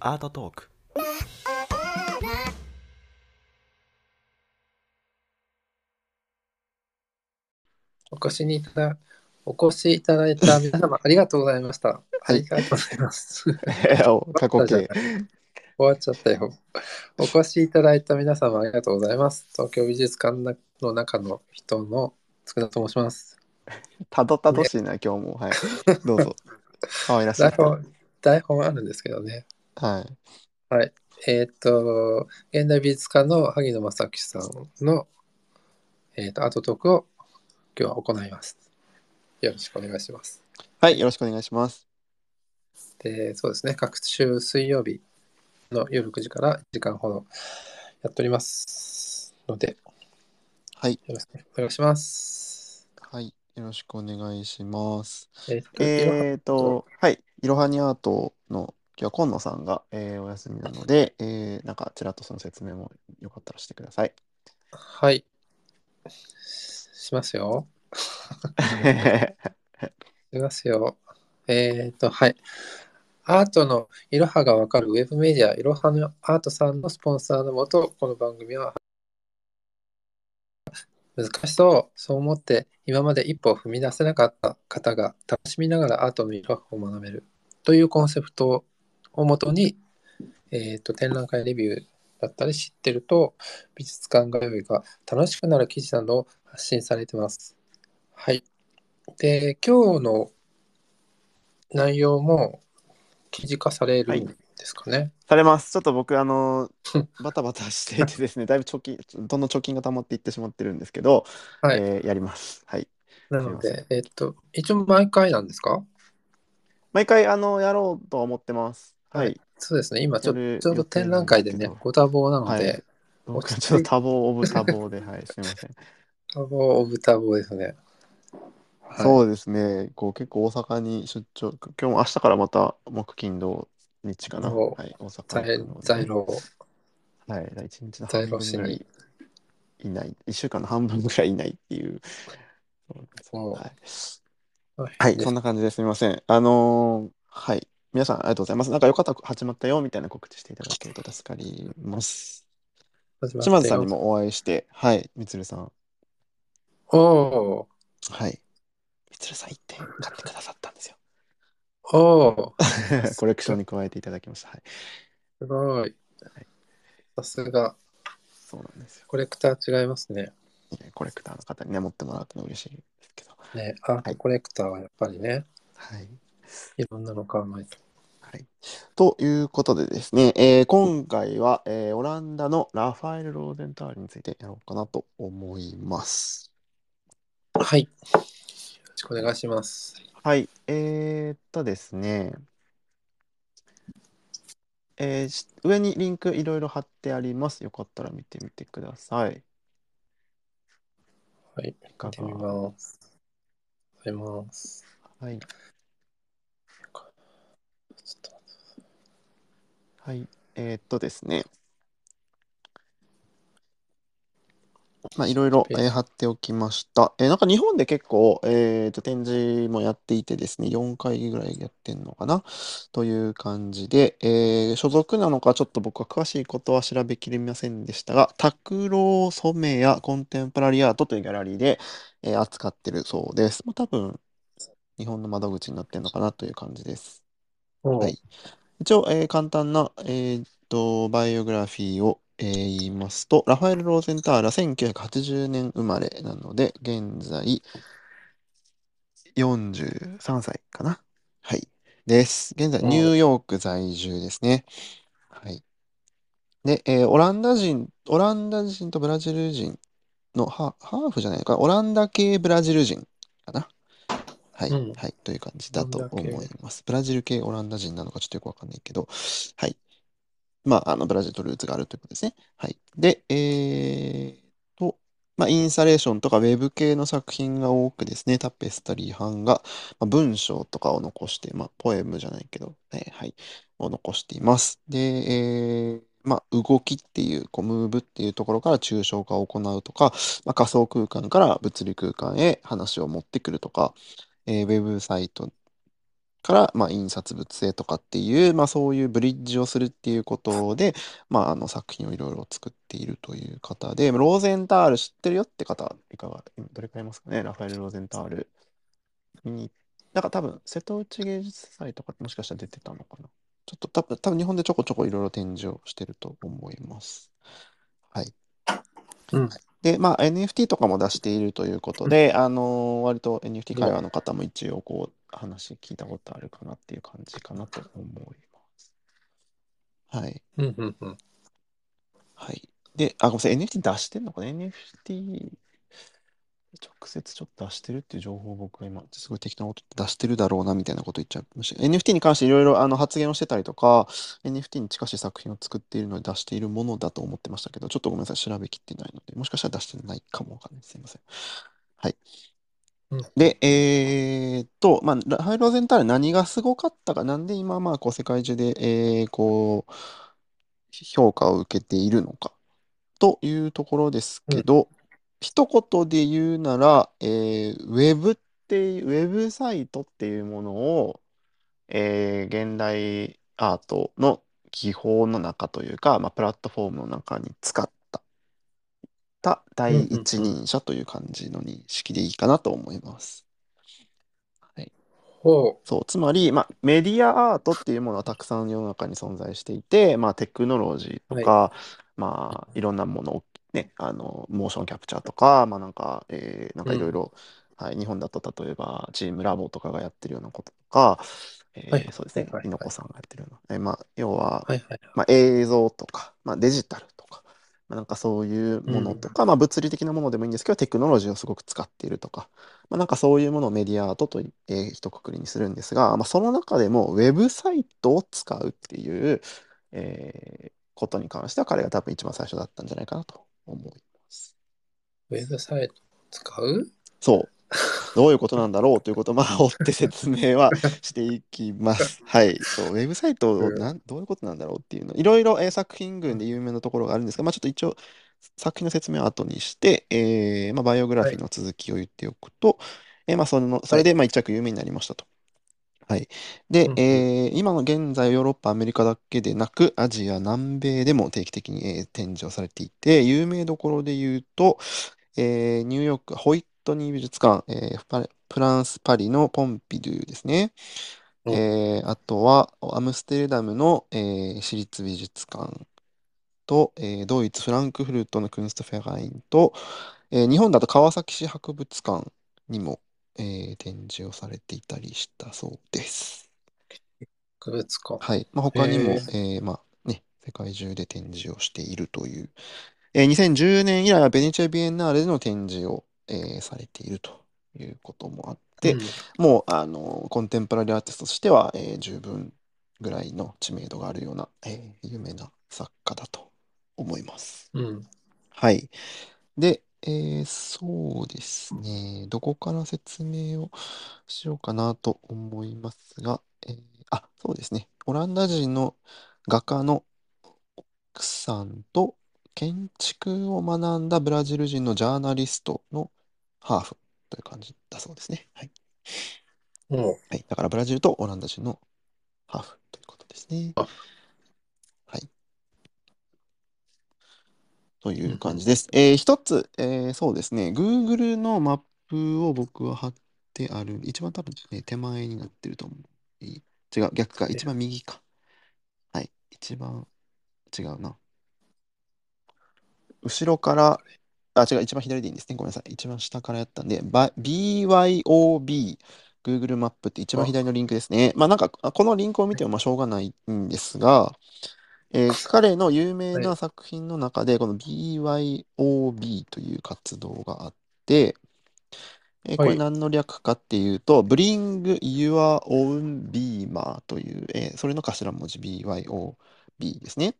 アートトークお越しにいただ、お越しいただいた皆様、ありがとうございました。ありがとうございます。終過去形。わっちゃったよ。お越しいただいた皆様、ありがとうございます。東京美術館の中の人の佃と申します。たどたどしいな、今日も。はい。どうぞ。可愛らしい。台本、台本あるんですけどね。はい。はい。えっ、と、現代美術館の萩野正樹さんの、えっ、と、アートトークを今日は行います。よろしくお願いします。はい、よろしくお願いします。で、そうですね、各週水曜日の夜9時から1時間ほどやっておりますので、はい。よろしくお願いします。はい。よろしくお願いします。えっ、と、いろはえーと、はい。いろはにアートの、今日は今野さんが、えーお休みなので、えーなんか、ちらっとその説明もよかったらしてください。はい。しますよ。しますよ。えっ、と、はい。アートのいろはがわかるウェブメディア、いろはのアートさんのスポンサーのもと、この番組は難しそう、そう思って今まで一歩を踏み出せなかった方が楽しみながらアートのいろはを学べるというコンセプトをもとに、えー、と展覧会レビューだったり知ってると美術館通いが楽しくなる記事などを発信されてます。はい。で、今日の内容も記事化されるんですかね。されます。ちょっと僕、あの、バタバタしていてですね、だいぶ貯金、どんどん貯金が溜まっていってしまってるんですけど、はい。えーやります。はい。なので、えっと、一応毎回なんですか？毎回、あの、やろうとは思ってます。はい。そうですね。今ちょ、ちょうど展覧会でねご多忙なので、はい僕落ち着いちょっと多忙オブ多忙で、はい、すみません。多忙オブ多忙ですね。はい、そうですね、こう結構大阪に出張、今日も明日からまた木金土日かな、おはい、大阪在労。はい、一日の在半分ぐらいいない、一週間の半分ぐらいいないっていう。そう。はい、はい。そんな感じですみません。あのーはい、皆さんありがとうございます。なんかよかったら始まったよみたいな告知していただけると助かります。島津さんにもお会いして、はい、みつるさん、おおはい、みつるさん行って買ってくださったんですよ。ーおーコレクションに加えていただきました。はい、すごい。さすが、そうなんですよ。コレクター違いますね。コレクターの方にね、持ってもらうと嬉しいですけど。ね、アートコレクターはやっぱりね、はい。いろんなの買わないと。はい、ということでですね、えー今回は、えーオランダのラファエル・ローゼンタールについてやろうかなと思います。はい。よろしくお願いします。はい。えー、っとですね、えーし上にリンクいろいろ貼ってあります。よかったら見てみてください。はい。いか見てみがます。ございます。はい。ちょっとはい。えーっとですね。まあ、いろいろ、えー貼っておきました。えーなんか日本で結構、えーと、展示もやっていてですね、4回ぐらいやってんのかな？という感じで、えー所属なのかちょっと僕は詳しいことは調べきれませんでしたが、拓郎染谷コンテンポラリーアートというギャラリーで、えー扱ってるそうです。まあ、多分、日本の窓口になってるのかなという感じです。おはい一応、えー簡単な、えーっと、バイオグラフィーを、えー言いますと、ラファエル・ローゼンタールは1980年生まれなので、現在43歳かな。はい。です。現在、うんニューヨーク在住ですね。はい。で、えーオランダ人、オランダ人とブラジル人のハ、ハーフじゃないか、オランダ系ブラジル人かな。はい、うんはい、という感じだとオランダ系思います。ブラジル系オランダ人なのかちょっとよくわかんないけど、はい。まあ、あの、ブラジルとルーツがあるということですね。はい。で、えーと、まあ、インスタレーションとかウェブ系の作品が多くですね、タペストリー版が、まあ、文章とかを残して、まあ、ポエムじゃないけど、ね、はい、を残しています。で、えーまあ、動きっていう、こう、ムーブっていうところから抽象化を行うとか、まあ、仮想空間から物理空間へ話を持ってくるとか、えーウェブサイトから、まあ、印刷物へとかっていう、まあ、そういうブリッジをするっていうことで、まあ、あの作品をいろいろ作っているという方で、ローゼンタール知ってるよって方、いかが、今どれくらいいますかね、ラファエル・ローゼンタール。見になんか多分、瀬戸内芸術祭とかもしかしたら出てたのかな？ちょっと多分、多分日本でちょこちょこいろいろ展示をしてると思います。はい。うん。で、まあ、NFT とかも出しているということで、あのー割と NFT 会話の方も一応、こう、話聞いたことあるかなっていう感じかなと思います。はい。うんうんうん。はい。で、あ、ごめんなさい、NFT 出してんのかな ?NFT、直接ちょっと出してるっていう情報を僕は今、すごい適当なこと出してるだろうなみたいなこと言っちゃいました。NFT に関していろいろあの発言をしてたりとか、NFT に近しい作品を作っているので出しているものだと思ってましたけど、ちょっとごめんなさい、調べきってないので、もしかしたら出してないかもわかんない。すいません。はい。うん。で、えーっと、まあ、ラハイ・ローゼンタール何がすごかったか、なんで今、まあ、こう、世界中で、えーこう、評価を受けているのかというところですけど、一言で言うなら、えーウェブっていう、ウェブサイトっていうものを、えー現代アートの技法の中というか、まあ、プラットフォームの中に使った、た第一人者という感じの認識でいいかなと思います。ほそう、つまり、まあ、メディアアートっていうものはたくさん世の中に存在していて、まあ、テクノロジーとか、まあ、いろんなものを、ね、あの、モーションキャプチャーとか、まあ、なんか、えーなんかいろいろ、はい、日本だと例えば、チームラボとかがやってるようなこととか、えーはいそうですねはいはい、はい猪子さんがやってるような、えーまあ、要はう。、はいはい。まあ、映像とか、まあ、デジタルとか、まあ、なんかそういうものとか、まあ、物理的なものでもいいんですけど、テクノロジーをすごく使っているとか、まあ、なんかそういうものをメディアアートと、えー、一括りにするんですが、まあ、その中でもウェブサイトを使うっていう、えーことに関しては彼が多分一番最初だったんじゃないかなと思います。ウェブサイト使う？そう。どういうことなんだろうということを、まあ、追って説明はしていきます。はい。そう、ウェブサイトなん、どういうことなんだろうっていうの、いろいろ、えー作品群で有名なところがあるんですが、まあ、ちょっと一応、作品の説明を後にして、えーまあ、バイオグラフィーの続きを言っておくと、えーまあ、その、それで、まあ、一着有名になりましたと。はい。で、うんうんえー今の現在、ヨーロッパ、アメリカだけでなく、アジア、南米でも定期的に、えー展示をされていて、有名どころで言うと、えーニューヨーク、ホイットニー美術館、えーパフランス・パリのポンピドゥですね。うんえーあとは、アムステルダムの、えー市立美術館と、えードイツ・フランクフルトのクンストフェラインと、えー日本だと川崎市博物館にも、えー展示をされていたりしたそうです。博物館。はい。まあ、他にも、へえーまあね、世界中で展示をしているという。えー2010年以来はベネチア・ビエンナーレでの展示を、えーされているということもあって、うんもう、あの、コンテンポラリーアーティストとしては、えー十分ぐらいの知名度があるような、えー有名な作家だと思います。うん。はい。で、えーそうですね。どこから説明をしようかなと思いますが、えーあ、そうですね。オランダ人の画家の奥さんと建築を学んだブラジル人のジャーナリストのハーフという感じだそうですね。はい。もはい。だからブラジルとオランダ人のハーフということですね。あはい。という感じです。えー一つ、えーそうですね。Google のマップを僕は貼ってある。一番多分、ね、手前になってると思う。違う、逆か。ね一番右か。はい。一番違うな。後ろから、あ、違う、一番左でいいんですね。ごめんなさい。一番下からやったんで、ば BYOB、Google マップって一番左のリンクですね。まあなんか、あこのリンクを見てもまあしょうがないんですが、えー彼の有名はない作品の中で、この BYOB という活動があって、えーこはいれ何の略かっていうと、Bring Your Own Beamer という、えーそれの頭文字 BYOB ですね。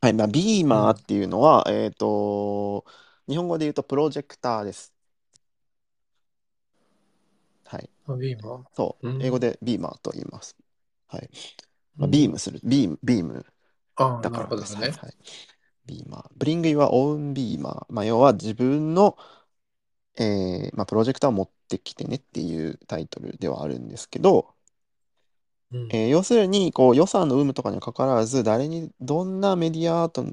はい、まあ、ビーマーっていうのは、えっと、日本語で言うとプロジェクターです。はい、ビーマー。そうう、ん英語でビーマーと言います。はい。まあ、うんビームする、ビーム、ビームああ、なだからです。ね。はいはい。ビーマー。Bring your own beamer。まあ、要は自分の、えーまあ、プロジェクターを持ってきてねっていうタイトルではあるんですけど、うんえー要するにこう予算の有無とかにはかかわらず誰にどんなメディアアート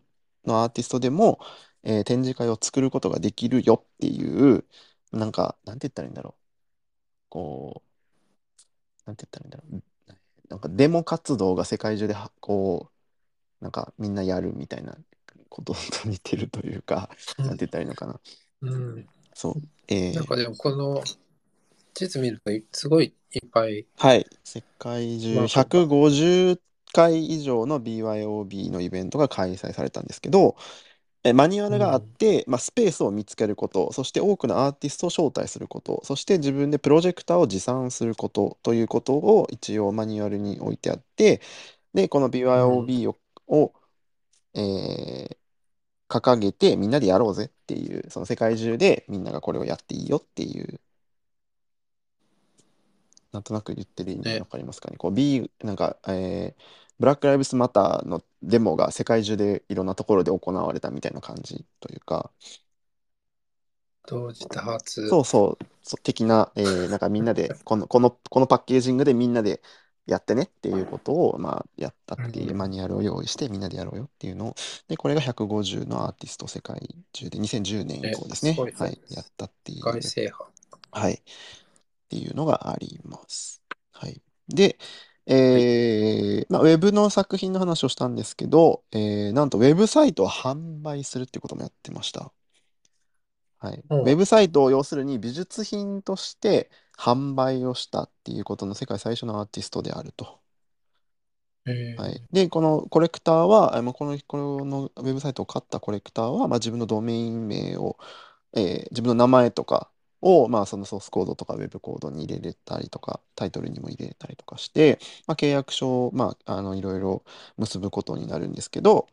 のアーティストでも、えー展示会を作ることができるよっていうなんかなんて言ったらいいんだろう。こうなんて言ったらいいんだろう。なんかデモ活動が世界中ではこうなんかみんなやるみたいなことと似てるというか、なんて言ったらいいのかな。うん。そう。えー。なんかでもこの地図見るとすごいいっぱい。はい、世界中まあ150回以上の BYOB のイベントが開催されたんですけど、えマニュアルがあって、まあ、スペースを見つけること、そして多くのアーティストを招待すること、そして自分でプロジェクターを持参することということを一応マニュアルに置いてあって、で、この BYOB を、をえー掲げてみんなでやろうぜっていう、その世界中でみんながこれをやっていいよっていう、なんとなく言ってる意味ね。わかりますかね。こう B、なんか、えーブラック・ライブスマターのデモが世界中でいろんなところで行われたみたいな感じというか、同時多発。そうそう、そう的な、えーなんかみんなでこの、この、このパッケージングでみんなでやってねっていうことを、まあ、やったっていううんマニュアルを用意してみんなでやろうよっていうのを、で、これが150のアーティスト世界中で2010年以降ですねえすはい、やったっていう。外制覇。はい。っていうのがあります。はい。で、えーまあ、ウェブの作品の話をしたんですけど、えーなんとウェブサイトを販売するっていうこともやってました。はい。うんウェブサイトを要するに美術品として販売をしたっていうことの世界最初のアーティストであると。えーはい、で、このコレクターは、あまあこの、このウェブサイトを買ったコレクターは、まあ、自分のドメイン名を、えー自分の名前とかを、まあ、そのソースコードとかウェブコードに入れれたりとか、タイトルにも入れれたりとかして、まあ、契約書を、まあ、あのいろいろ結ぶことになるんですけど、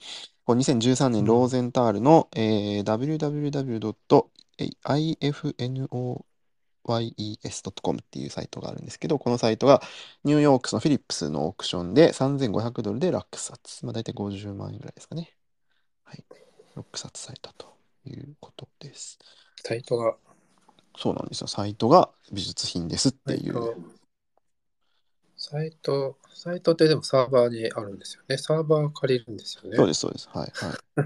こう2013年、うんローゼンタールの、えー www.ifnoyes.com っていうサイトがあるんですけど、このサイトがニューヨークのフィリップスのオークションで3500ドルで落札。まあ、大体50万円ぐらいですかね。はい。落札されたということです。サイトが。そうなんですよ。サイトが美術品ですっていう。サイト、サイトってでもサーバーにあるんですよね。サーバー借りるんですよね。そうです、そうです。はい、はい。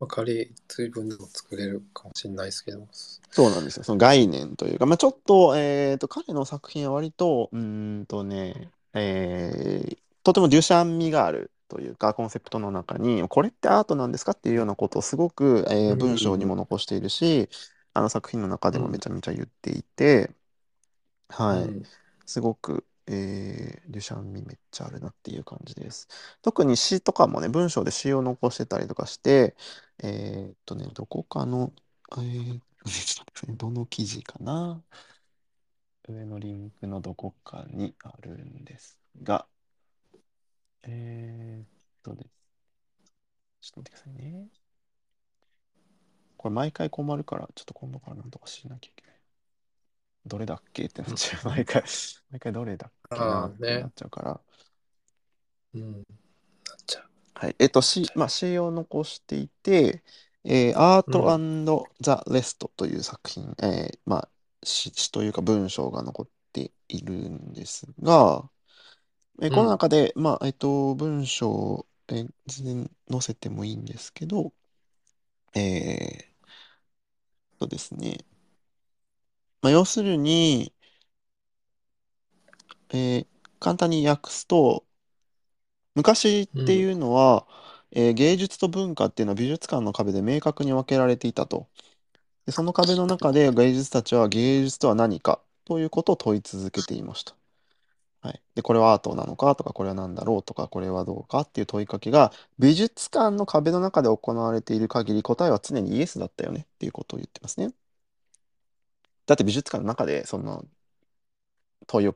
まあ、借り、随分でも作れるかもしれないですけど。そうなんですよ。その概念というか、まあ、ちょっと、えっと、彼の作品は割と、うーんとね、えーとてもデュシャン味があるというか、コンセプトの中に、これってアートなんですかっていうようなことをすごく、えーうん文章にも残しているし、あの作品の中でもめちゃめちゃ言っていて、はい。うんすごく、えーデュシャン味めっちゃあるなっていう感じです。特に詩とかもね、文章で詩を残してたりとかして、えーっとね、どこかの、えー、ちょっと待ってどの記事かな？上のリンクのどこかにあるんですが、えーっとです。ちょっと待ってくださいね。これ毎回困るから、ちょっと今度からなんとかしなきゃいけない。どれだっけってなっちゃう。毎回、毎回どれだっけなってなっちゃうから。うん。なっちゃう。はい。えっと、詩、まあ、詩を残していて、えー、アートザ・レストという作品、えーまあ、詩詩というか文章が残っているんですが、えーこの中で、まあ、えっと、文章を、えー全然載せてもいいんですけど、えー、そうですね。まあ、要するに、えー簡単に訳すと、昔っていうのは、えー芸術と文化っていうのは美術館の壁で明確に分けられていたと。で、その壁の中で芸術たちは芸術とは何かということを問い続けていました。はい。で、これはアートなのかとか、これは何だろうとか、これはどうかっていう問いかけが、美術館の壁の中で行われている限り答えは常にイエスだったよねっていうことを言ってますね。だって美術館の中でその問い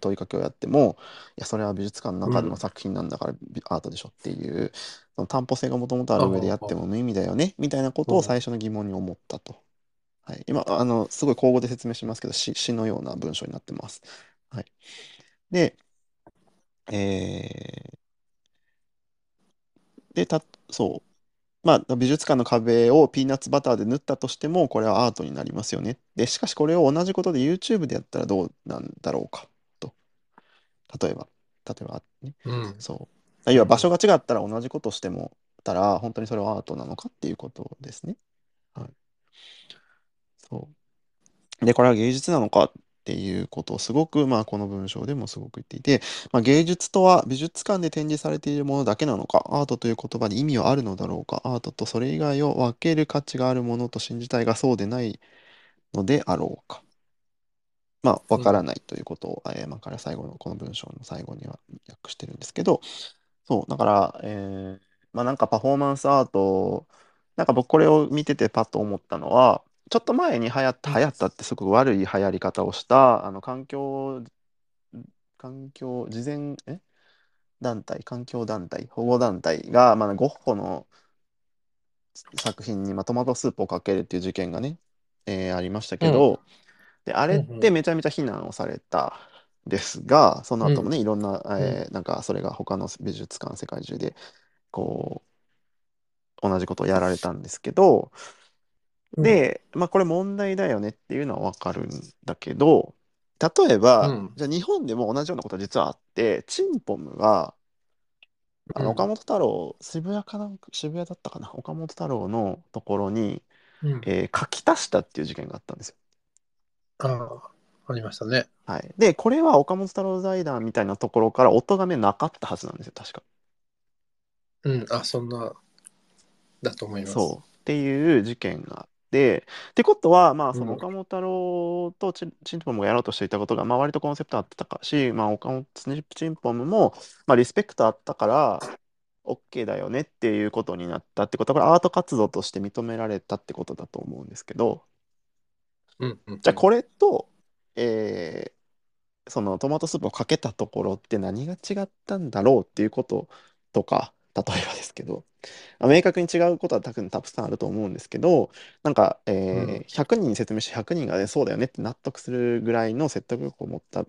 問いかけをやっても、いや、それは美術館の中での作品なんだからビアートでしょっていう、その担保性がもともとある上でやっても無意味だよねみたいなことを最初の疑問に思ったと。はい、今、あの、すごい口語で説明しますけど、詩詩のような文章になってます。はい。で、えーで、た、そう。まあ、美術館の壁をピーナッツバターで塗ったとしても、これはアートになりますよね。で、しかしこれを同じことで YouTube でやったらどうなんだろうかと。例えば。例えば、ね、うん。そう。要は場所が違ったら同じことしてもたら、本当にそれはアートなのかっていうことですね。はい。そう。で、これは芸術なのかっていうことをすごく、まあ、この文章でもすごく言っていて、まあ、芸術とは美術館で展示されているものだけなのか、アートという言葉に意味はあるのだろうか、アートとそれ以外を分ける価値があるものと信じたいがそうでないのであろうか。まあ、わからないということを、えーまあ、彼は最後の、この文章の最後には訳してるんですけど、そう、だから、えーまあなんかパフォーマンスアート、なんか僕これを見ててパッと思ったのは、ちょっと前に流行った、うん。流行ったってすごく悪い流行り方をした、あの環境、環境、慈善、え？団体、環境団体、保護団体が、まあ、ゴッホの作品に、まあ、トマトスープをかけるっていう事件がね、えーありましたけど、で、あれってめちゃめちゃ非難をされたんですが、その後もね、いろんな、えーなんかそれが他の美術館、世界中で、こう、同じことをやられたんですけど、で、まあこれ問題だよねっていうのはわかるんだけど、例えば、うんじゃあ日本でも同じようなこと実はあって、チンポムが、あのうん岡本太郎、渋谷かなんか、渋谷だったかな、岡本太郎のところに、うん、えー書き足したっていう事件があったんですよ。ああ、ありましたね。はい。で、これは岡本太郎財団みたいなところから音がめなかったはずなんですよ、確か。うん、あ、そんな、だと思います。そう。っていう事件があって、ってことは、まあ、そのうん。岡本太郎とチンチンポムがやろうとしていたことが、まあ、割とコンセプトあってたかし、まあ、岡本チンポムも、まあ、リスペクトあったから、OK だよねっていうことになったってことは、これアート活動として認められたってことだと思うんですけど、うんうん、じゃあこれと、えーそのトマトスープをかけたところって何が違ったんだろうっていうこととか、例えばですけど、まあ明確に違うことは多分たくさんあると思うんですけど、なんか、えーうん100人に説明して100人が、ね、そうだよねって納得するぐらいの説得力を持った、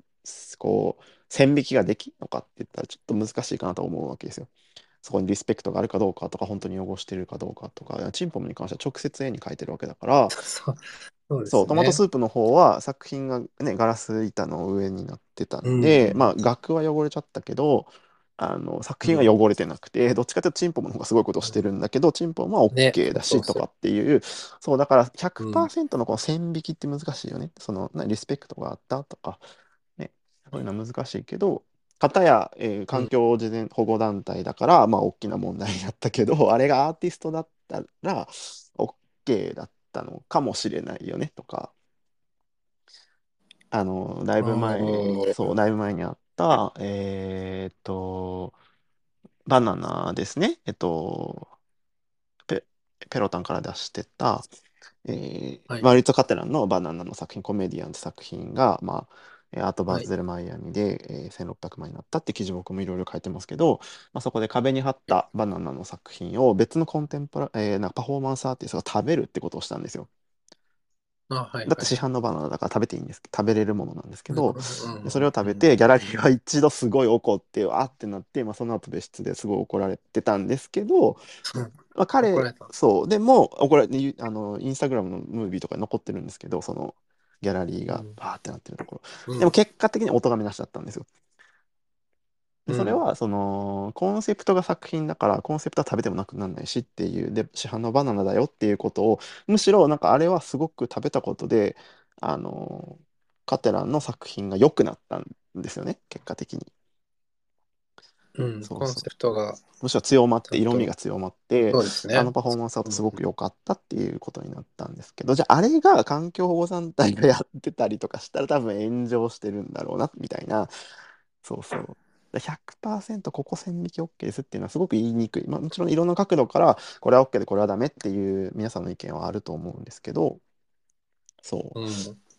こう、線引きができるのかって言ったらちょっと難しいかなと思うわけですよ。そこにリスペクトがあるかどうかとか、本当に汚してるかどうかとか、チンポムに関しては直接絵に描いてるわけだから、そうそう。そう、トマトスープの方は作品がね、ガラス板の上になってたんで、うんまあ額は汚れちゃったけど、あの作品は汚れてなくて、どっちかというとチンポムの方がすごいことをしてるんだけど、チンポムはね。OK だしとかっていう、そう、だから100%のこの線引きって難しいよね。その、なリスペクトがあったとか、ね、そういうのは難しいけど、片や、えー環境事前保護団体だから、まあ大きな問題になったけど、あれがアーティストだったら OK だったのかもしれないよねとか、あの、だいぶ前そう、だいぶ前にあった、えーっと、バナナですね。えっと、ペ、ペロタンから出してた、えーはいマリッツォ・カテランのバナナの作品、コメディアンって作品が、まあ、えーアートバズゼルマイアミで、えー1600万になったって記事僕もいろいろ書いてますけど、まあ、そこで壁に貼ったバナナの作品を別のコンテンポラ、えーなんかパフォーマンスアーティストが食べるってことをしたんですよ。あはいはい、だって市販のバナナだから食べていいんです食べれるものなんですけど、うんでそれを食べて、ギャラリーは一度すごい怒って、あってなって、まあ、その後別室ですごい怒られてたんですけど、まあ、彼そう、でも、怒られて、あの、インスタグラムのムービーとかに残ってるんですけど、その、ギャラリーがうん。バーってなってるところ。うん。でも結果的に音がめなしだったんですよ。でうん。それはそのコンセプトが作品だからコンセプトは食べてもなくならないしっていうで市販のバナナだよっていうことをむしろなんかあれはすごく食べたことであのカテランの作品が良くなったんですよね結果的に。うん、そうそう。コンセプトが、むしろ強まって色味が強まってそうですね。あのパフォーマンスはすごく良かったっていうことになったんですけど、じゃああれが環境保護団体がやってたりとかしたら多分炎上してるんだろうなみたいな、そうそう。だ100%ここ線引き OK ですっていうのはすごく言いにくい。まあもちろんいろんな角度からこれは OK でこれはダメっていう皆さんの意見はあると思うんですけど、そう。うん、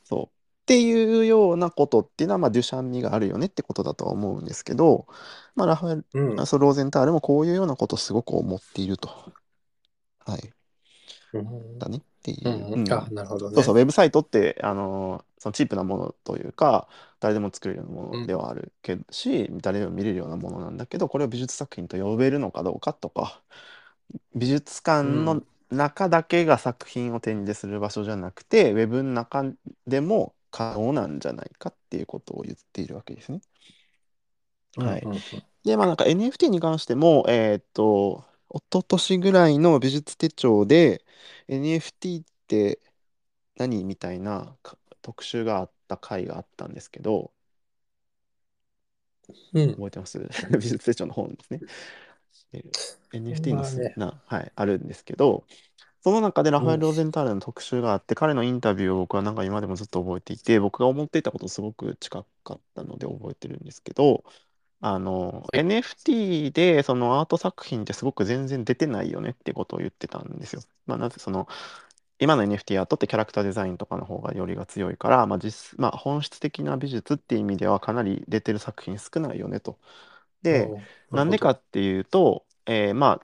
そう。っていうようなことっていうのは、まあ、デュシャン味があるよねってことだとは思うんですけど、まあ、ラファエル、うんローゼンタールもこういうようなことをすごく思っていると。はい。うんだねっていう。うんうんあ、なるほどね。そうそう、ウェブサイトって、あのーそのチープなものというか、誰でも作れるようなものではあるけど、し、誰でも見れるようなものなんだけど、これを美術作品と呼べるのかどうかとか、美術館のうん。中だけが作品を展示する場所じゃなくて、ウェブの中でも可能なんじゃないかっていうことを言っているわけですね。はいうんうん。で、まあなんか NFT に関しても、えーっと、一昨年ぐらいの美術手帳で NFT って何みたいなか特集があった回があったんですけど、うん。覚えてます？美術手帳の本ですね。えー NFT のすまあねな、はい、あるんですけど、その中でラファエル・ローゼンターレの特集があって、彼のインタビューを僕はなんか今でもずっと覚えていて、僕が思っていたことすごく近かったので覚えてるんですけど、あの、はい NFT でそのアート作品ってすごく全然出てないよねってことを言ってたんですよ。まあ、なぜその、今の NFT アートってキャラクターデザインとかの方がよりが強いから、まあ実、まあ、本質的な美術っていう意味ではかなり出てる作品少ないよねと。で、おーなんでかっていうと、えーま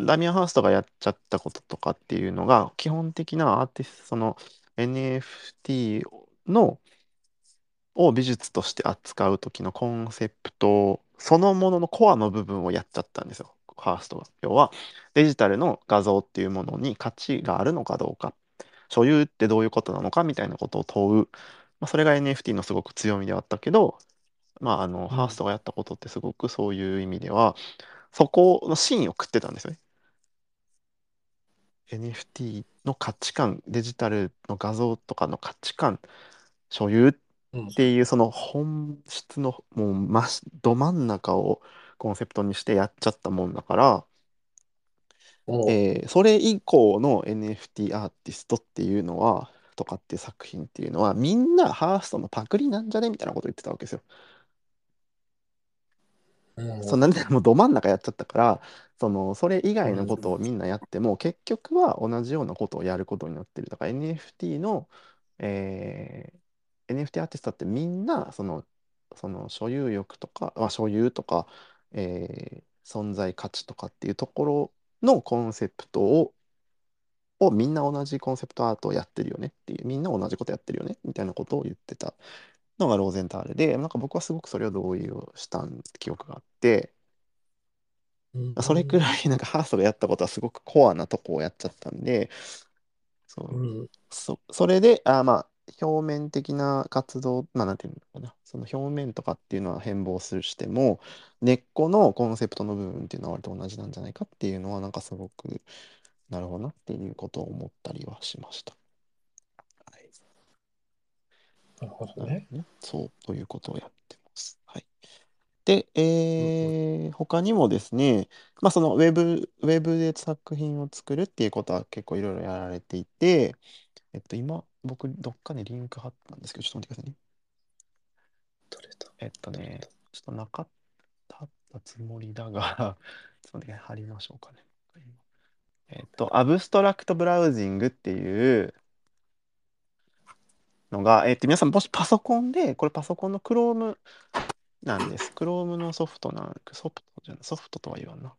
あ、ダミアン・ハーストがやっちゃったこととかっていうのが、基本的なアーティスト、その NFT の、を美術として扱う時のコンセプトそのもののコアの部分をやっちゃったんですよ、ハーストが。要は、デジタルの画像っていうものに価値があるのかどうか、所有ってどういうことなのかみたいなことを問う。まあ、それが NFT のすごく強みではあったけど、まあ、あの、ハーストがやったことってすごくそういう意味では、そこの芯を食ってたんですよね。NFT の価値観、デジタルの画像とかの価値観、所有うんっていうその本質のもうど真ん中をコンセプトにしてやっちゃったもんだから、えーそれ以降の NFT アーティストっていうのはとかっていう作品っていうのはみんなハーストのパクリなんじゃねみたいなこと言ってたわけですよ。うん。そうなんでもうど真ん中やっちゃったからそのそれ以外のことをみんなやっても結局は同じようなことをやることになってる。だから NFT の、えー NFT アーティストってみんなそのその所有欲とか、まあ、所有とか、えー存在価値とかっていうところのコンセプトををみんな同じコンセプトアートをやってるよねっていうみんな同じことやってるよねみたいなことを言ってたのがローゼンターレでなんか僕はすごくそれを同意をした記憶があってうん。それくらいなんかハーストがやったことはすごくコアなとこをやっちゃったんでそう。うん。そそれであまあ表面的な活動まあなんていうのかなその表面とかっていうのは変貌するしても根っこのコンセプトの部分っていうのは割と同じなんじゃないかっていうのはなんかすごくなるほどなっていうことを思ったりはしました。はいなるほどね。ね。そう、ということをやってます。はい。で、えー他にもですね、まあ、そのウェブ、ウェブで作品を作るっていうことは結構いろいろやられていて、えっと、今、僕、どっかにリンク貼ったんですけど、ちょっと待ってくださいね。取れた。えっとね、ちょっとなかったつもりだが、ちょっと待ってください貼りましょうかね。えっと、アブストラクトブラウジングっていうのが、えっと、皆さんもしパソコンで、これパソコンの Chrome なんです。Chrome のソフトなん、ソフトじゃない、ソフトとは言わんな。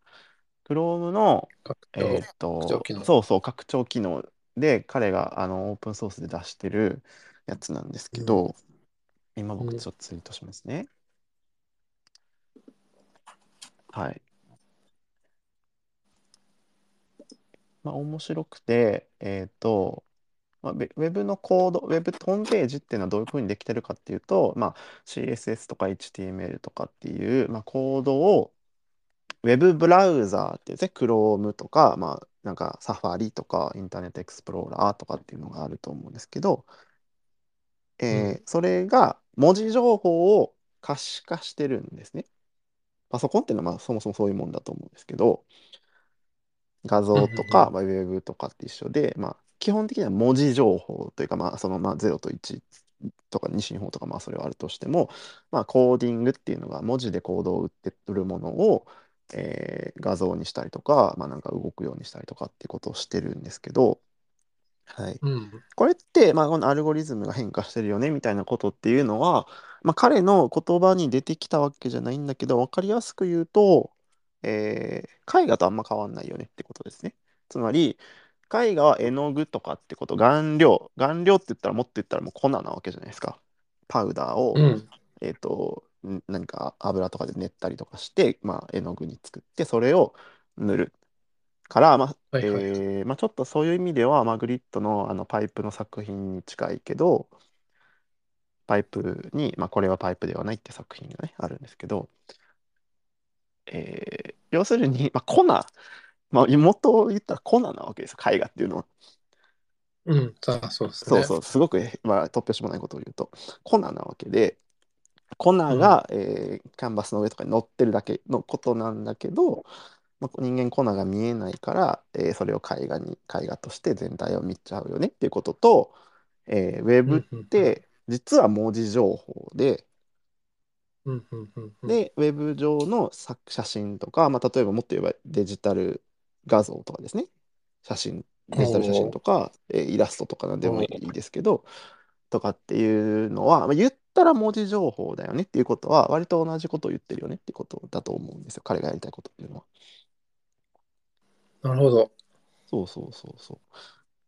Chrome の、えっとそうそう、拡張機能で、彼があのオープンソースで出してるやつなんですけど、今僕ちょっとツイートしますね。はい。まあ、面白くて、えっと、まあ、ウェブのコード、ウェブホームページっていうのはどういうふうにできてるかっていうと、まあ、CSS とか HTML とかっていう、まあ、コードをウェブブラウザーっていうね、Chrome とか、まあ、なんか Safari とかインターネットエクスプローラーとかっていうのがあると思うんですけど、えーそれが文字情報を可視化してるんですね。パソコンっていうのはまあそもそもそういうもんだと思うんですけど、画像とうんか、まあ、ウェブとかって一緒で、まあ、基本的には文字情報というか、まあ、そのまあ0と1とか西日本とかまあそれはあるとしても、まあ、コーディングっていうのが文字でコードを打って売るものを、えー画像にしたりとか、まあ、なんか動くようにしたりとかっていうことをしてるんですけど、はい、うん。これって、まあ、このアルゴリズムが変化してるよねみたいなことっていうのは、まあ、彼の言葉に出てきたわけじゃないんだけど、分かりやすく言うと、えー絵画とあんま変わんないよねってことですね。つまり、絵画は絵の具とかってこと、顔料、顔料って言ったらもっと言ったらもう粉なわけじゃないですか。パウダーを、うん。えっと、ん何か油とかで練ったりとかして、まあ、絵の具に作って、それを塗る。から、まあ、はいはいえーまあ、ちょっとそういう意味では、マグリットのあのパイプの作品に近いけど、パイプに、まあ、これはパイプではないって作品がね、あるんですけど、えー要するに、まあ、コナ、まあ、元を言ったらコナなわけですよ、絵画っていうのは。うん、さあ、そうですね。そうそう、すごく、まあ、突拍子もないことを言うと、コナなわけで、コナが、えーキャンバスの上とかに乗ってるだけのことなんだけど、まあ、人間コナが見えないから、えーそれを絵画に絵画として全体を見ちゃうよねっていうことと、えーウェブって実は文字情報で、うんうんうんうん、でウェブ上のさ写真とか、まあ、例えばもっと言えばデジタル画像とかですね。写真デジタル写真とか、えーイラストとかなんでもいいですけどとかっていうのは、まあ、言ったら文字情報だよねっていうことは割と同じことを言ってるよねっていうことだと思うんですよ彼がやりたいことっていうのは。なるほど。そうそうそうそう。っ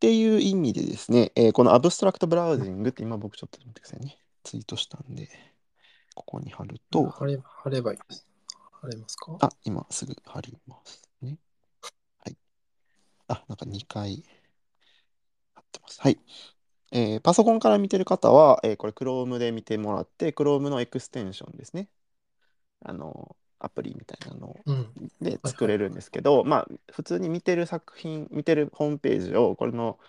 ていう意味でですね、えーこの Abstract Browsing って今僕ちょっと待ってくださいね。ツイートしたんで、ここに貼ると、貼れ貼ればいいです。貼れますか？あ、今すぐ貼りますね。はい。あ、なんか2回貼ってます。はい。えーパソコンから見てる方は、えーこれ Chrome で見てもらって、Chrome のエクステンションですね。あの、アプリみたいなのをうん。で作れるんですけど、まあ普通に見てる作品見てるホームページをこれの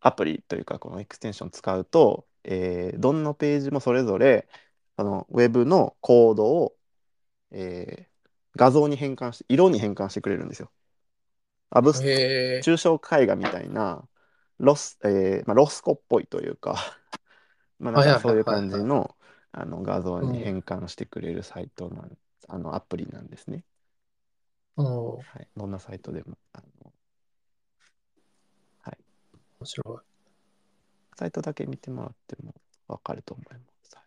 アプリというかこのエクステンション使うと、えーどんなページもそれぞれあのウェブのコードを、えー画像に変換して色に変換してくれるんですよ。アブスへえ。抽象絵画みたいなロス、えーまあ、ロスコっぽいというか まあなんはいはいかそういうはいはい感じのあの画像に変換してくれるサイトなん、あのアプリなんですね。おーはい、どんなサイトでもあの面白サイトだけ見てもらっても分かると思います。は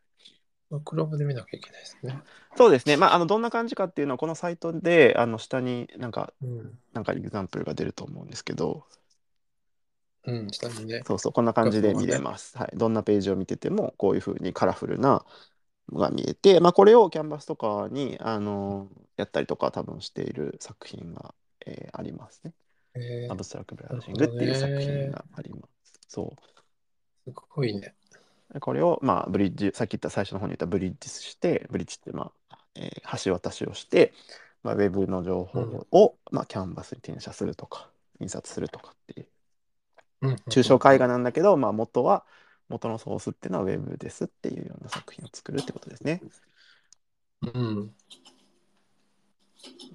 いい。クロームで見なきゃいけないですね。そうですね、まあ、あのどんな感じかっていうのはこのサイトであの下になんかうん。なんかエグザンプルが出ると思うんですけどうん、下にね。そうそうこんな感じで見れます、はい、どんなページを見ててもこういうふうにカラフルなのが見えて、まあ、これをキャンバスとかにあのやったりとか多分している作品が、えーありますね。アブストラクトブラウジングっていう作品があります。そうすごいね。これを、まあ、ブリッジ、さっき言った最初の方に言ったブリッジして、ブリッジって、まあ、えー橋渡しをして、まあ、ウェブの情報を、まあ、キャンバスに転写するとか、印刷するとかっていう、うん。抽象絵画なんだけど、まあ、元は、元のソースっていうのはウェブですっていうような作品を作るってことですね。うん。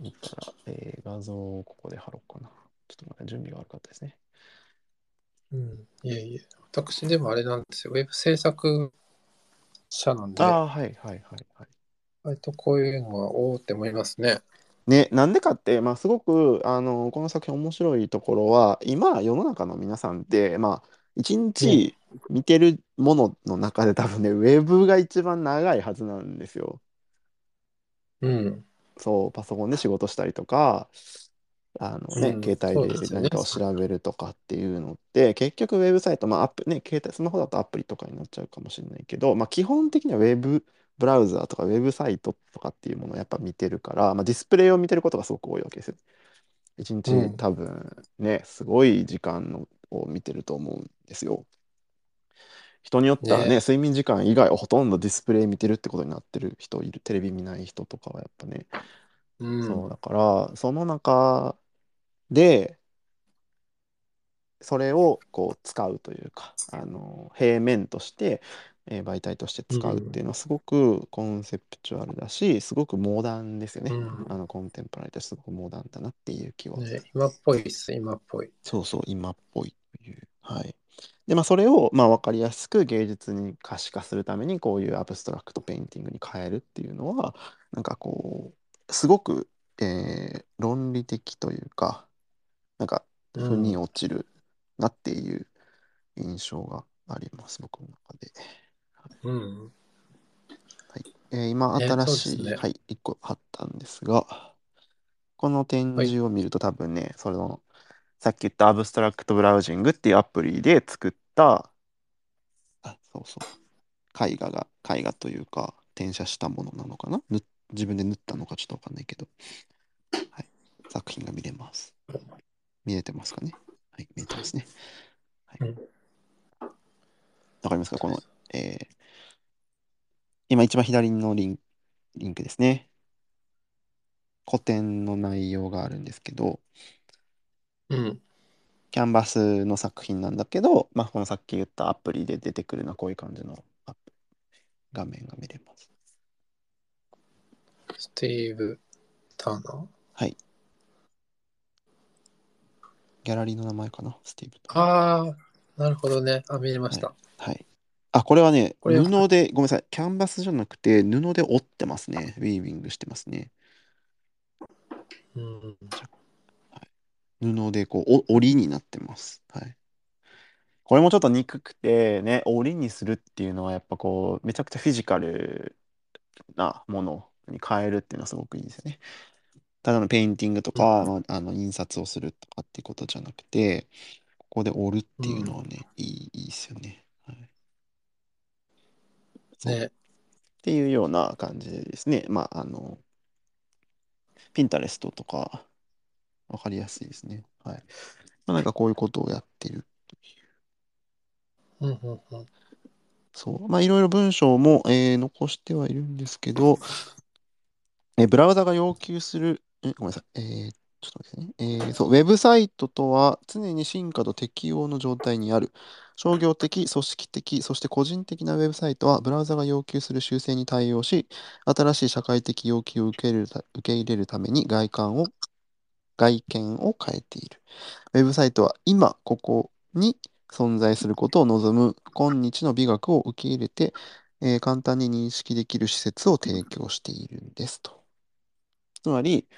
見たら、えー画像をここで貼ろうかな。ちょっとまだ準備が悪かったですね。うん。いえいえ。私でもあれなんですよ。ウェブ制作者なんで、ああ、はいはいはいはい。割とこういうのはおおって思いますね。ね、なんでかって、まあ、すごくあのこの作品面白いところは今世の中の皆さんって、まあ、一日見てるものの中で多分ねウェブが一番長いはずなんですよ。うん。そうパソコンで仕事したりとかあの、ねうん携帯でそうですよね何かを調べるとかっていうのって結局ウェブサイト、まあアップね、携帯スマホだとアプリとかになっちゃうかもしれないけど、まあ、基本的にはウェブブラウザーとかウェブサイトとかっていうものをやっぱ見てるから、まあ、ディスプレイを見てることがすごく多いわけですよ。一日うん多分ね、すごい時間のを見てると思うんですよ。人によってはねね睡眠時間以外はほとんどディスプレイ見てるってことになってる人いるテレビ見ない人とかはやっぱね、うん。そうだからその中でそれをこう使うというかあの平面として、えー媒体として使うっていうのはすごくコンセプチュアルだしすごくモダンですよね、うん。あのコンテンポラリーとしてすごくモダンだなっていう気は、ね、今っぽいっす、今っぽい。そうそう今っぽいという。はい。でまあそれをまあ分かりやすく芸術に可視化するためにこういう abstract painting に変えるっていうのはなんかこうすごく、えー論理的というかなんか腑に落ちるなっていう印象があります、僕の中で。うん。はい。えー今ね新しい、ね。はい、1個貼ったんですがこの展示を見ると多分ね、そのさっき言ったアブストラクトブラウジングっていうアプリで作ったあそうそう。絵画が絵画というか転写したものなのかな？ぬ自分で縫ったのかちょっとわかんないけど、はい、作品が見れます。見れてますかね？はい見えてますね。はい。うん。わかりますか？この、えー今一番左のリンリンクですね。古典の内容があるんですけど、うん。キャンバスの作品なんだけど、まあ、このさっき言ったアプリで出てくるのはこういう感じの画面が見れます。スティーブ・ターナー？はい。ギャラリーの名前かな、スティーブ。ああ、なるほどね。あ、見れました。はい。あ、これはね、これは布で、ごめんなさい、キャンバスじゃなくて、布で折ってますね。ウィービングしてますね。うん。布でこう、お折りになってます。はい。これもちょっと憎くて、ね、折りにするっていうのは、やっぱこう、めちゃくちゃフィジカルなものに変えるっていうのはすごくいいですよね。ただのペインティングとか、まあ、あの印刷をするとかっていうことじゃなくて、ここで織るっていうのはね、いい、いいですよね。はい。そうね。っていうような感じでですね、まあ、あの、ピンタレストとか、わかりやすいですね。はい。まあ、なんかこういうことをやってるという。うんうんうん。そう。まあ、いろいろ文章も、えー残してはいるんですけど、えーブラウザが要求する、え、ごめんなさい。えーちょっと待ってね。えーそう、ウェブサイトとは常に進化と適応の状態にある。商業的、組織的、そして個人的なウェブサイトは、ブラウザが要求する修正に対応し、新しい社会的要求を受け入れるた受け入れるために外観を、外見を変えている。ウェブサイトは今、ここに存在することを望む今日の美学を受け入れて、えー簡単に認識できる施設を提供しているんですと。つまり、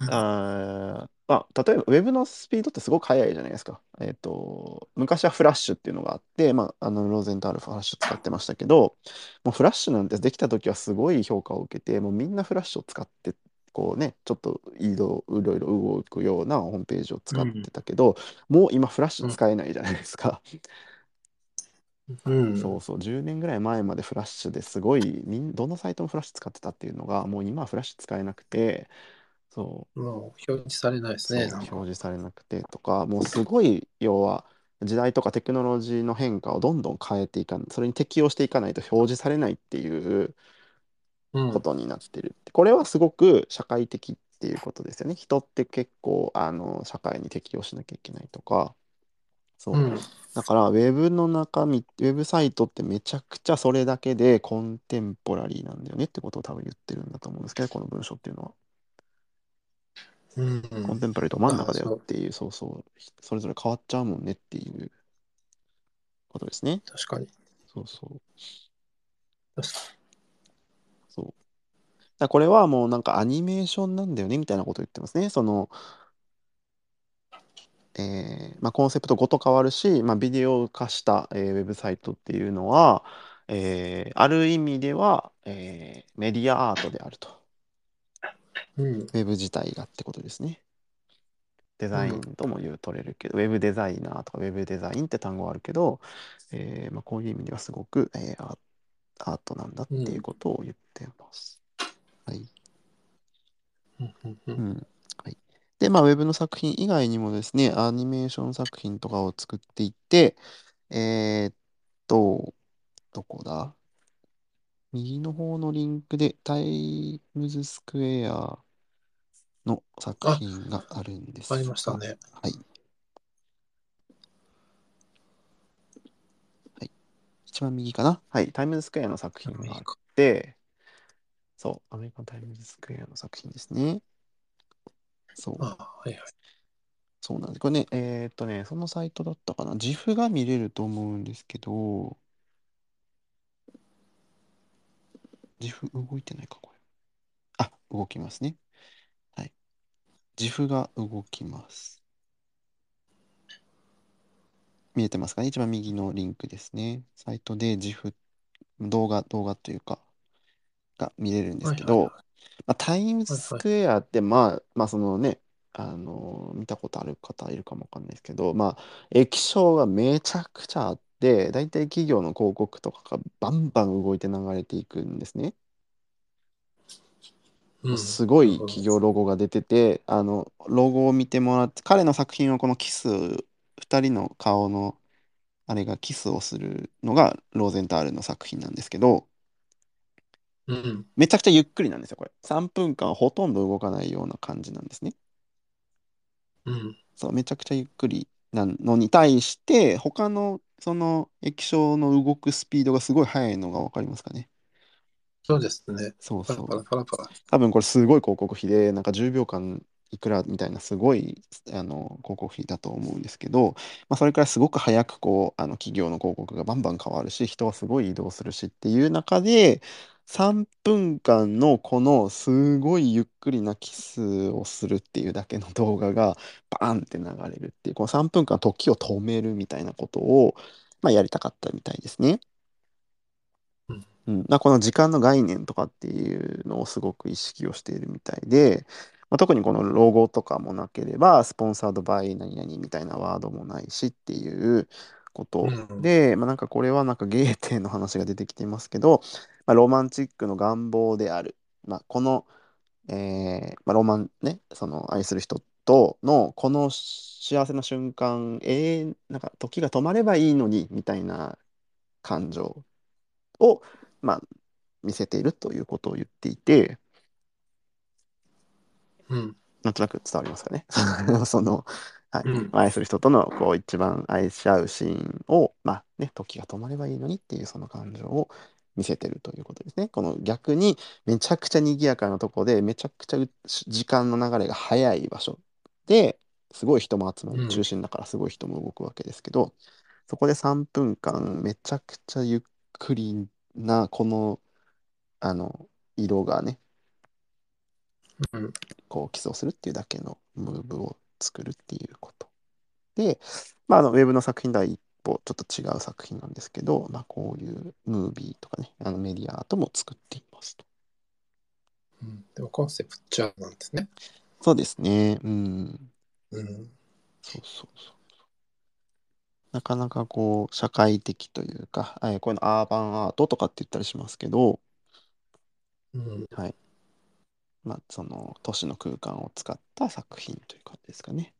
うんあーまあ、例えばウェブのスピードってすごく速いじゃないですか。えっと、昔はフラッシュっていうのがあって、まあ、あのローゼンタールフラッシュ使ってましたけど、もうフラッシュなんてできた時はすごい評価を受けて、もうみんなフラッシュを使って、こうね、ちょっと移動、いろいろ動くようなホームページを使ってたけど、もう今フラッシュ使えないじゃないですか。うん。そうそう、10年ぐらい前までフラッシュですごい、みんどのサイトもフラッシュ使ってたっていうのが、もう今はフラッシュ使えなくて、そう、もう表示されないですそうね。なんか表示されなくてとか、もうすごい、要は、時代とかテクノロジーの変化をどんどん変えていかそれに適応していかないと表示されないっていううんことになってる。これはすごく社会的っていうことですよね。人って結構、あの、社会に適応しなきゃいけないとか、そう。うん。だから、ウェブの中身、ウェブサイトってめちゃくちゃそれだけでコンテンポラリーなんだよねってことを多分言ってるんだと思うんですけど、この文章っていうのは。うん。コンテンポラリーと真ん中だよっていう、そうそう、それぞれ変わっちゃうもんねっていうことですね。確かに。そうそう。確かそう。だこれはもうなんかアニメーションなんだよねみたいなことを言ってますね。その、えーまあ、コンセプトごと変わるし、まあ、ビデオ化した、えーウェブサイトっていうのは、えーある意味では、えーメディアアートであると。に。うん。ウェブ自体がってことですね。デザインとも言う取れるけど、ウェブデザイナーとかウェブデザインって単語はあるけど、えーまあ、こういう意味ではすごく、えーアアートなんだっていうことを言ってます。はい。うんうんう。うんん。はい。で、まあ、ウェブの作品以外にもですね、アニメーション作品とかを作っていって、えーっと、どこだ？右の方のリンクでタイムズスクエアの作品があるんですありましたがね。はい。はい。一番右かな？はい。タイムズスクエアの作品があって、そう、アメリカンタイムズスクエアの作品ですね。そう。あはいはい。そうなんです。これね、えーっとね、そのサイトだったかな？GIF が見れると思うんですけど、GIF 動いてないか、これ。あ、動きますね。はい。GIF が動きます。見えてますかね？一番右のリンクですね。サイトで GIF、動画、動画というか、が見れるんですけど、はいはいはまあ、タイムズスクエアって、まあ、まあ、そのね、あの見たことある方いるかもわかんないですけど、まあ、液晶がめちゃくちゃあって、大体企業の広告とかがバンバン動いて流れていくんですね。うんすごい企業ロゴが出てて、あの、ロゴを見てもらって、彼の作品はこのキス、2人の顔の、あれがキスをするのがローゼンタールの作品なんですけど、うん。めちゃくちゃゆっくりなんですよ、これ。3分間ほとんど動かないような感じなんですね。うん。そう、めちゃくちゃゆっくりなのに対して、他のその液晶の動くスピードがすごい速いのがわかりますかね。そうですね。そうそうパラパ。ラパラパラ。多分これすごい広告費で、なんか10秒間いくらみたいなすごいあの広告費だと思うんですけど、まあ、それからすごく早くこうあの企業の広告がバンバン変わるし、人はすごい移動するしっていう中で、3分間のこのすごいゆっくりなキスをするっていうだけの動画がバーンって流れるっていう、この3分間時を止めるみたいなことを、まあ、やりたかったみたいですね。うんうん、まあこの時間の概念とかっていうのをすごく意識をしているみたいで、まあ、特にこのロゴとかもなければ、スポンサードバイ何々みたいなワードもないしっていうことうんで、まあ、なんかこれはなんかゲーテの話が出てきていますけど、まあ、ロマンチックの願望である。まあ、この、えーまあ、ロマンね、その愛する人とのこの幸せな瞬間、永遠、なんか時が止まればいいのにみたいな感情を、まあ、見せているということを言っていて、うん。なんとなく伝わりますかね。その、はいうん愛する人とのこう一番愛し合うシーンを、まあね、時が止まればいいのにっていうその感情を見せてるということですね。この逆にめちゃくちゃ賑やかなとこでめちゃくちゃう時間の流れが速い場所ですごい人も集まるうん中心だからすごい人も動くわけですけど、そこで3分間めちゃくちゃゆっくりなこのあの色がねうん。こう基礎するっていうだけのムーブを作るっていうこと。で、まあ、あのウェブの作品では一歩ちょっと違う作品なんですけど、まあ、こういうムービーとかね、あのメディアアートも作っていますと。うんでもコンセプチャーなんですね。そうですね。うん。うん。そうそうそう。なかなかこう、社会的というか、えこういうのアーバンアートとかって言ったりしますけど、うん。はい。まあ、その都市の空間を使った作品という感じですかね。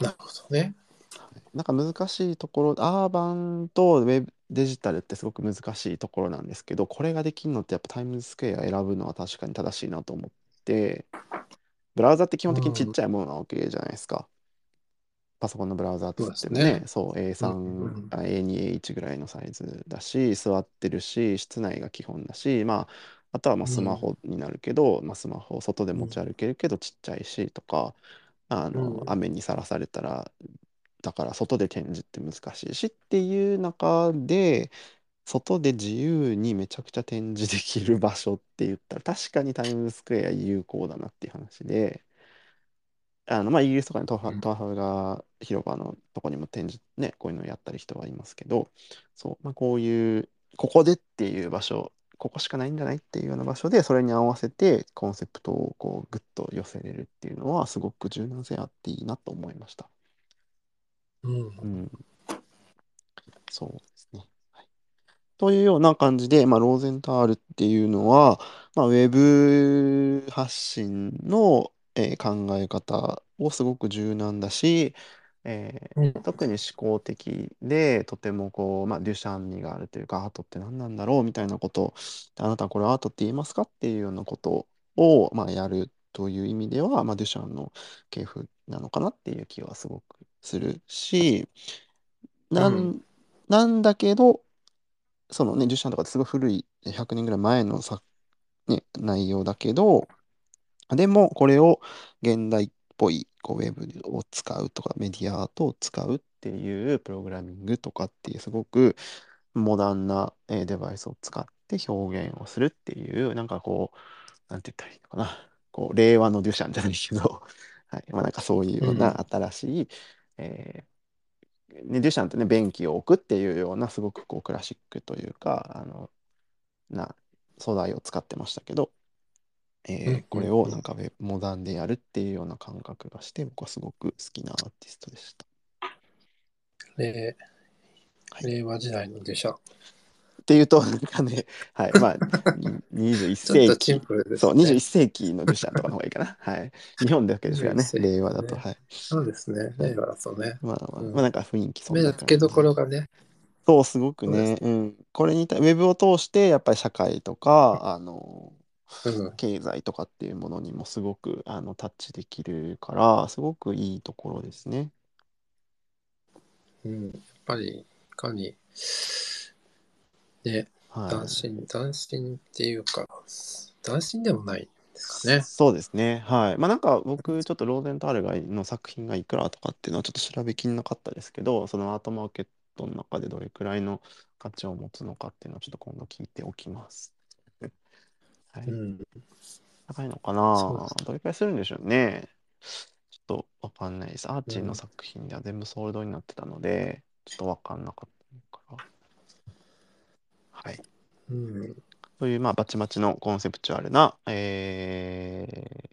なるほどね。なんか難しいところ、アーバンとウェブデジタルってすごく難しいところなんですけど、これができるのってやっぱタイムズスクエア選ぶのは確かに正しいなと思って、ブラウザって基本的にちっちゃいものなわけじゃないですか。パソコンのブラウザって言ってもね、そう、A3、うんうんあ A2、A1 ぐらいのサイズだし、座ってるし、室内が基本だし、まあ、あとはまあスマホになるけど、まあ、スマホを外で持ち歩けるけどちっちゃいしとか、あの、うん。雨にさらされたらだから外で展示って難しいしっていう中で外で自由にめちゃくちゃ展示できる場所って言ったら確かにタイムズスクエア有効だなっていう話であのまあイギリスとかにトハハフガ広場のとこにも展示ねこういうのやったり人はいますけどそう、まあ、こういうここでっていう場所ここしかないんじゃないっていうような場所でそれに合わせてコンセプトをこうグッと寄せれるっていうのはすごく柔軟性あっていいなと思いました。うんう。ん、そうですね。はい、というような感じで、まあ、ローゼンタールっていうのは、まあ、ウェブ発信の、えー考え方をすごく柔軟だし、えーうん。特に思考的でとてもこう、まあ、デュシャン味があるというかアートって何なんだろうみたいなことあなたはこれアートって言いますかっていうようなことを、まあ、やるという意味では、まあ、デュシャンの系譜なのかなっていう気はすごくするしなん,、うん。なんだけどそのねデュシャンとかってすごい古い100年ぐらい前のさ、ね、内容だけどでもこれを現代っぽいこうウェブを使うとかメディアアートを使うっていうプログラミングとかっていうすごくモダンなえーデバイスを使って表現をするっていうなんかこうなんて言ったらいいのかな。こう令和のデュシャンじゃないけど、はい。まあ、なんかそういうような新しい、えーね、デュシャンってね便器を置くっていうようなすごくこうクラシックというかあのな素材を使ってましたけど、えーこれをなんかウェブモダンでやるっていうような感覚がして僕はすごく好きなアーティストでした。令はい令和時代のデュシャン。っていうとなんかね、はい、まあに21世紀ね。そう21世紀のデュシャンとかの方がいいかな。はい、日本だけですがね21世紀令和だと、ねはい。そうですね。令和だとね。まあまあ、うんまあなんか雰囲気そん目の付けどころがね。そう、すごくそうね、うん。これにた、ウェブを通して、やっぱり社会とか、あの、うん。経済とかっていうものにもすごく、あの、タッチできるから、すごくいいところですね。うん。やっぱり、いかに、ね、はい。斬新、斬新っていうか、斬新でもないですかね。そうですね。はい。まあなんか僕ちょっとローゼンタールがの作品がいくらとかっていうのはちょっと調べきんなかったですけど、そのアートマーケットの中でどれくらいの価値を持つのかっていうのはちょっと今度聞いておきます。はい。うん。高いのかそうでなどれくらいするんでしょうね。ちょっとわかんないです。アーチーうんの作品では全部ソールドになってたので、ちょっとわかんなかったから。はい。うん。という、まあ、バチバチのコンセプチュアルな、え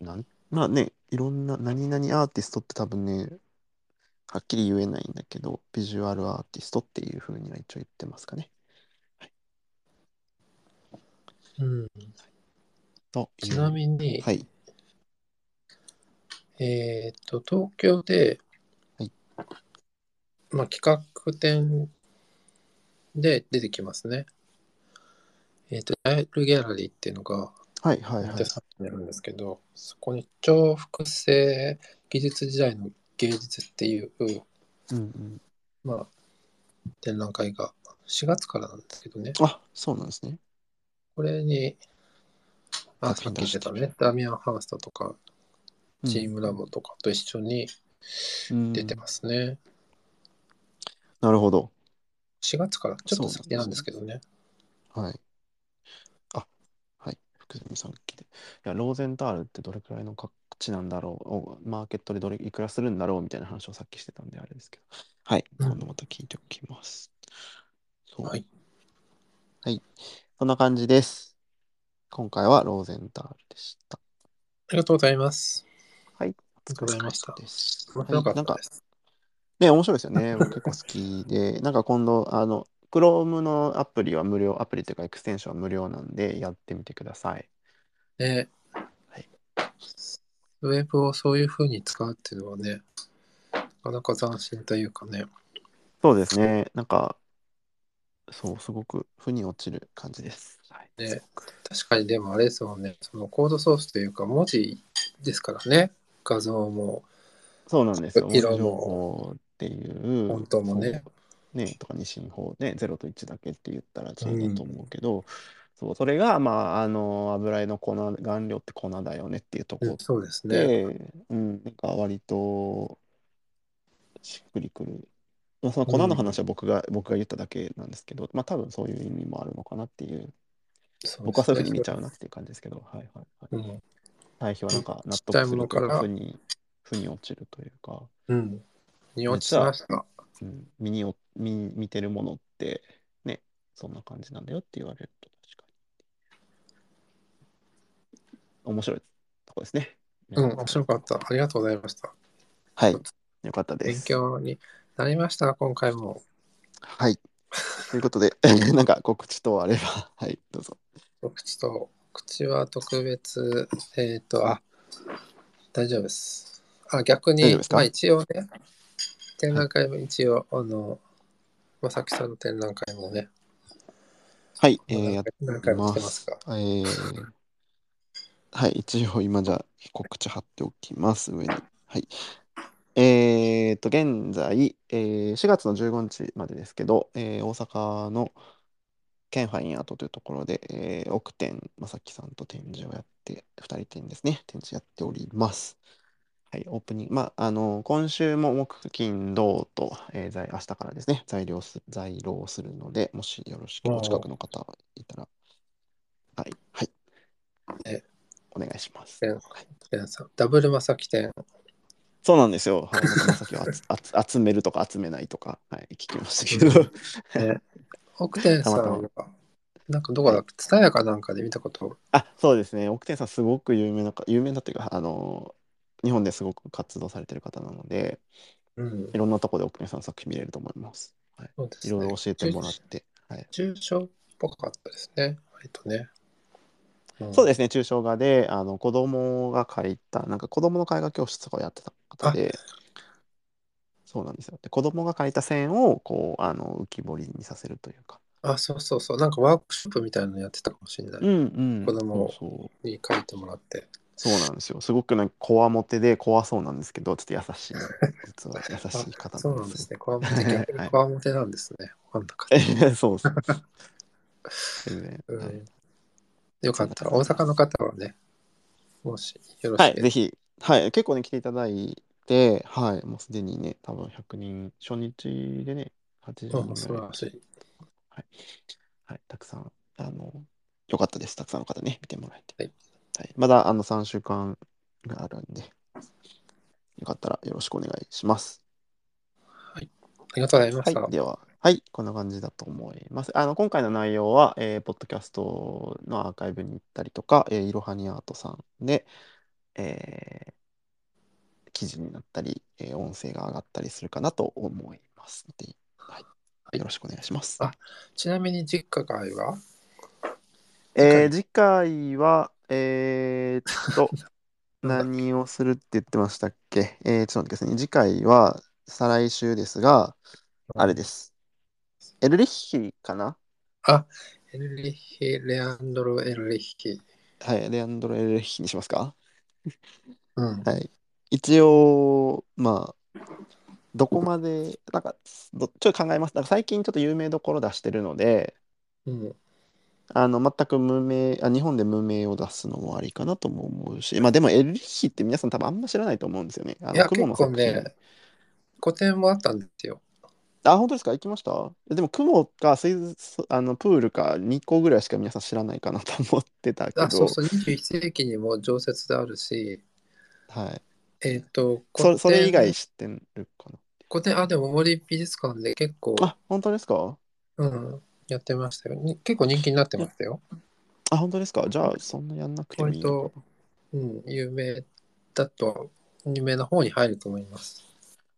ーなん、まあね、いろんな、何々アーティストって多分ね、はっきり言えないんだけど、ビジュアルアーティストっていうふうには一応言ってますかね。うん、というちなみに、はい。えっ、と、東京で、はいまあ、企画展で出てきますね。えっ、と、ダイヤルギャラリーっていうのが、はいはいはい表。参道にあるんですけど、そこに超複製技術時代の芸術っていう、うんうん。まあ、展覧会が4月からなんですけどね。あ、そうなんですね。これに、あ、さっき言ってたね、ダミアン・ハーストとか、チームラボとかと一緒にうん出てますね。なるほど。4月からちょっと先なんですけどね。はい。あ、はい。福住さん聞いて。いや、ローゼンタールってどれくらいの価値なんだろう、おマーケットでどれいくらするんだろうみたいな話をさっきしてたんであれですけど。はい。うん今度また聞いておきます。そう。はい。そんな感じです。今回はローゼンタールでした。ありがとうございます。はい。ありがとうございました。面白かはい、なんかったで、す。ね、面白いですよね。僕結構好きで、なんか今度、あの、Chrome のアプリは無料、アプリというかエクステンションは無料なんで、やってみてください。ね、はいウェブをそういう風に使うっていうのはね、なかなか斬新というかね。そうですね。なんか、そう、すごく腑に落ちる感じです。はい。ねすごく確かにでもあれですもんね、そのコードソースというか文字ですからね、画像も。そうなんですよ。文字色も情報っていう、フォントもねそうね、とか二進法ね、0と1だけって言ったらそうだと思うけど、そう、それが、まあ、あの、油絵の粉、顔料って粉だよねっていうところそうですね。で、うん、なんか割としっくりくる。まあその粉の話は僕が、僕が言っただけなんですけど、まあ多分そういう意味もあるのかなっていう、僕はそういうふうに見ちゃうなっていう感じですけど、はいはいはい。うん。対比はなんか納得するとものから腑に、腑に落ちるというか、うん。に落ちました。うん、見にお見見てるものってね、そんな感じなんだよって言われると確かに。面白いとこですね。うん、面白かった。ありがとうございました。はい。よかったで勉す。強になりました、今回も。はい。ということで、なんか告知等あれば、はい、どうぞ。口と、口は特別、えっ、と、あ、大丈夫です。あ、逆にまあ一応ね、展覧会も一応、あの、まさきさんの展覧会もね、はい、えー、やってますが、えーはい、一応今じゃあ告知貼っておきます、上に。はい。えーと、現在、えー4月の15日までですけど、えー大阪のケンファインアートというところで、えー奥展、まさきさんと展示をやって、2人展ですね、展示やっております。はい、オープニング、まあ、あの、今週も木、金、土と、えー在明日からですね、在寮す、在廊するので、もしよろしけお近くの方いたら、はい、はい。えお願いします。えはい皆さん、ダブルまさき展、そうなんですよ。はい、僕まさきを集集めるとか集めないとか、はい、聞きましたけど。ね、奥天さんは、なんかどこだっけ、蔦屋かなんかで見たこと、あ、そうですね。奥天さん、すごく有名なか、有名だっていうか、あの、日本ですごく活動されてる方なので、うんい、ろんなところで奥天さんの作品見れると思います。はい、いろいろ教えてもらって。はい、抽象っぽかったですね、割とね。そうですね、抽象画で、あの子供が描いた、なんか子供の絵画教室とかをやってた方で、そうなんですよ。で、子供が描いた線を、こう、あの、浮き彫りにさせるというか。あ、そうそうそう。なんかワークショップみたいなのやってたかもしれない。うんうん。子供。に書いてもらって。そうなんですよ。すごくなんかこわもてで怖そうなんですけど、ちょっと優しい、実は 優しい方そうなんんですすね。こわもて、こわもてなんですね。こんな方。そうそう。全然。うんはいよかったら、大阪の方はね、もしよろしはい、ければぜひ、はい、結構ね、来ていただいて、はい、もうすでにね、多分100人、初日でね、80うん、人ぐらい素晴らしい。はい、はい、たくさん、あの、よかったです。たくさんの方ね、見てもらえて。はいはい、まだ、あの、3週間があるんで、よかったらよろしくお願いします。ありがとうございました。はい、では、はい、こんな感じだと思います。あの、今回の内容は、えーポッドキャストのアーカイブに行ったりとか、えーいろはにアートさんで、えー記事になったり、えー音声が上がったりするかなと思いますので、はい、いよろしくお願いします。あちなみに実家会はえー次回は、えーっと、何をするって言ってましたっけ？えーちょっと待ってくださいね。次回は、再来週ですが、あれです。エルリッヒかな？あ、エルリッヒ、レアンドロ・エルリッヒ。はい、レアンドロ・エルリッヒにしますか？うん。はい。一応、まあ、どこまで、なんか、どちょっと考えます。なんか最近ちょっと有名どころ出してるので、うん、あの、全く無名、あ、日本で無名を出すのもありかなとも思うし、まあでもエルリッヒって皆さん多分あんま知らないと思うんですよね。あの、いや、雲結構の作品。ね、個展もあったんですよ。あ、本当ですか？行きました？でも雲か水族、あの、プールか2個ぐらいしか皆さん知らないかなと思ってたけあ、そうど、そう、21世紀にも常設であるし、はい。えっ、と、そ、それ以外個展知ってるか個展、あ、でも森美術館で結構、なあ、本当ですか？うん、やってましたよ。に結構人気になってましたよ。あ、本当ですか？じゃあ、そんなやんなくてもいい割のか。と、うん、有名だと、有名な方に入ると思います。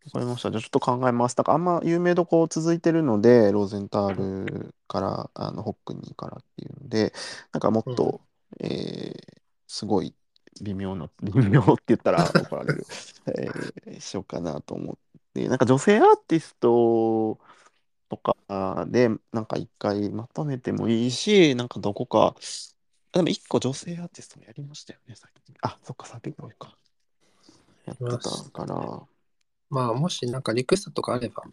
わかりました。じゃあちょっと考えます。だからあんま有名どこ続いてるので、ローゼンタールから、あのホックニーからっていうので、なんかもっと、えーすごい微妙な、微妙って言ったら怒られる、えーしようかなと思って、なんか女性アーティストとかで、なんか一回まとめてもいいし、なんかどこか、でも一個女性アーティストもやりましたよね、さっき。あ、そっか、さっきか。やってたから。まあ、もしなんかリクエストとかあれば、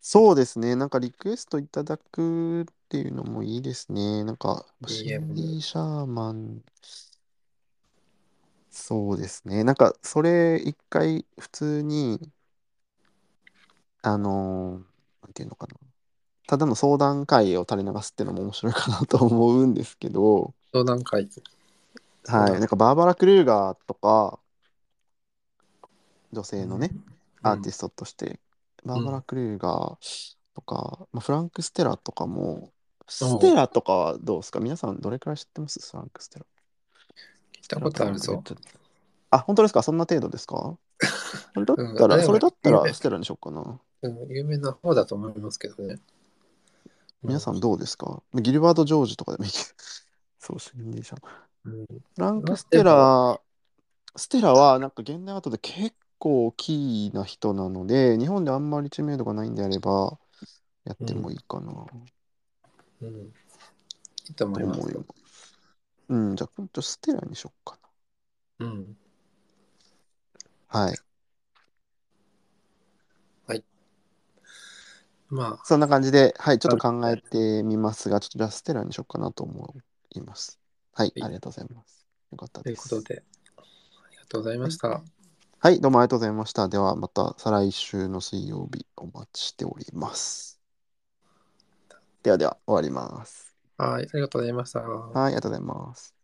そうですね。なんかリクエストいただくっていうのもいいですね。なんか、シ DM ンディ・シャーマン、そうですね。なんか、それ一回普通に、あのーなんていうのかな。ただの相談会を垂れ流すっていうのも面白いかなと思うんですけど、相談会。相はい。談なんか、バーバラ・クルーガーとか、女性のね、アーティスストとして、バーバラ・クルーガーとか、まあ、フランク・ステラとかも、ステラとかはどうですか？皆さんどれくらい知ってます？フランク・ステラ。聞いたことあるぞ。あ、本当ですか？そんな程度ですか？それだったうん。ら、それだったらステラにしようかな。うん、有名な方だと思いますけどね。皆さんどうですか？ギルバート・ジョージとかでもいいけど。そう、シンディシャーうん、フランク・ステラ、ステラはなんか現代アートで結構キーな人なので、日本であんまり知名度がないんであれば、やってもいいかな。うん。いいと思いますよ。うん、じゃあ、今度ステラにしよっかうん。な。はい。まあ、そんな感じで、はい、ちょっと考えてみますが、ちょっとじゃあステラにしようかなと思います。はい、はいありがとうございます。よかったという。ことで、ありがとうございました。はい、どうもありがとうございました。では、また再来週の水曜日お待ちしております。ではでは、終わります。はい、ありがとうございました。はい、ありがとうございます。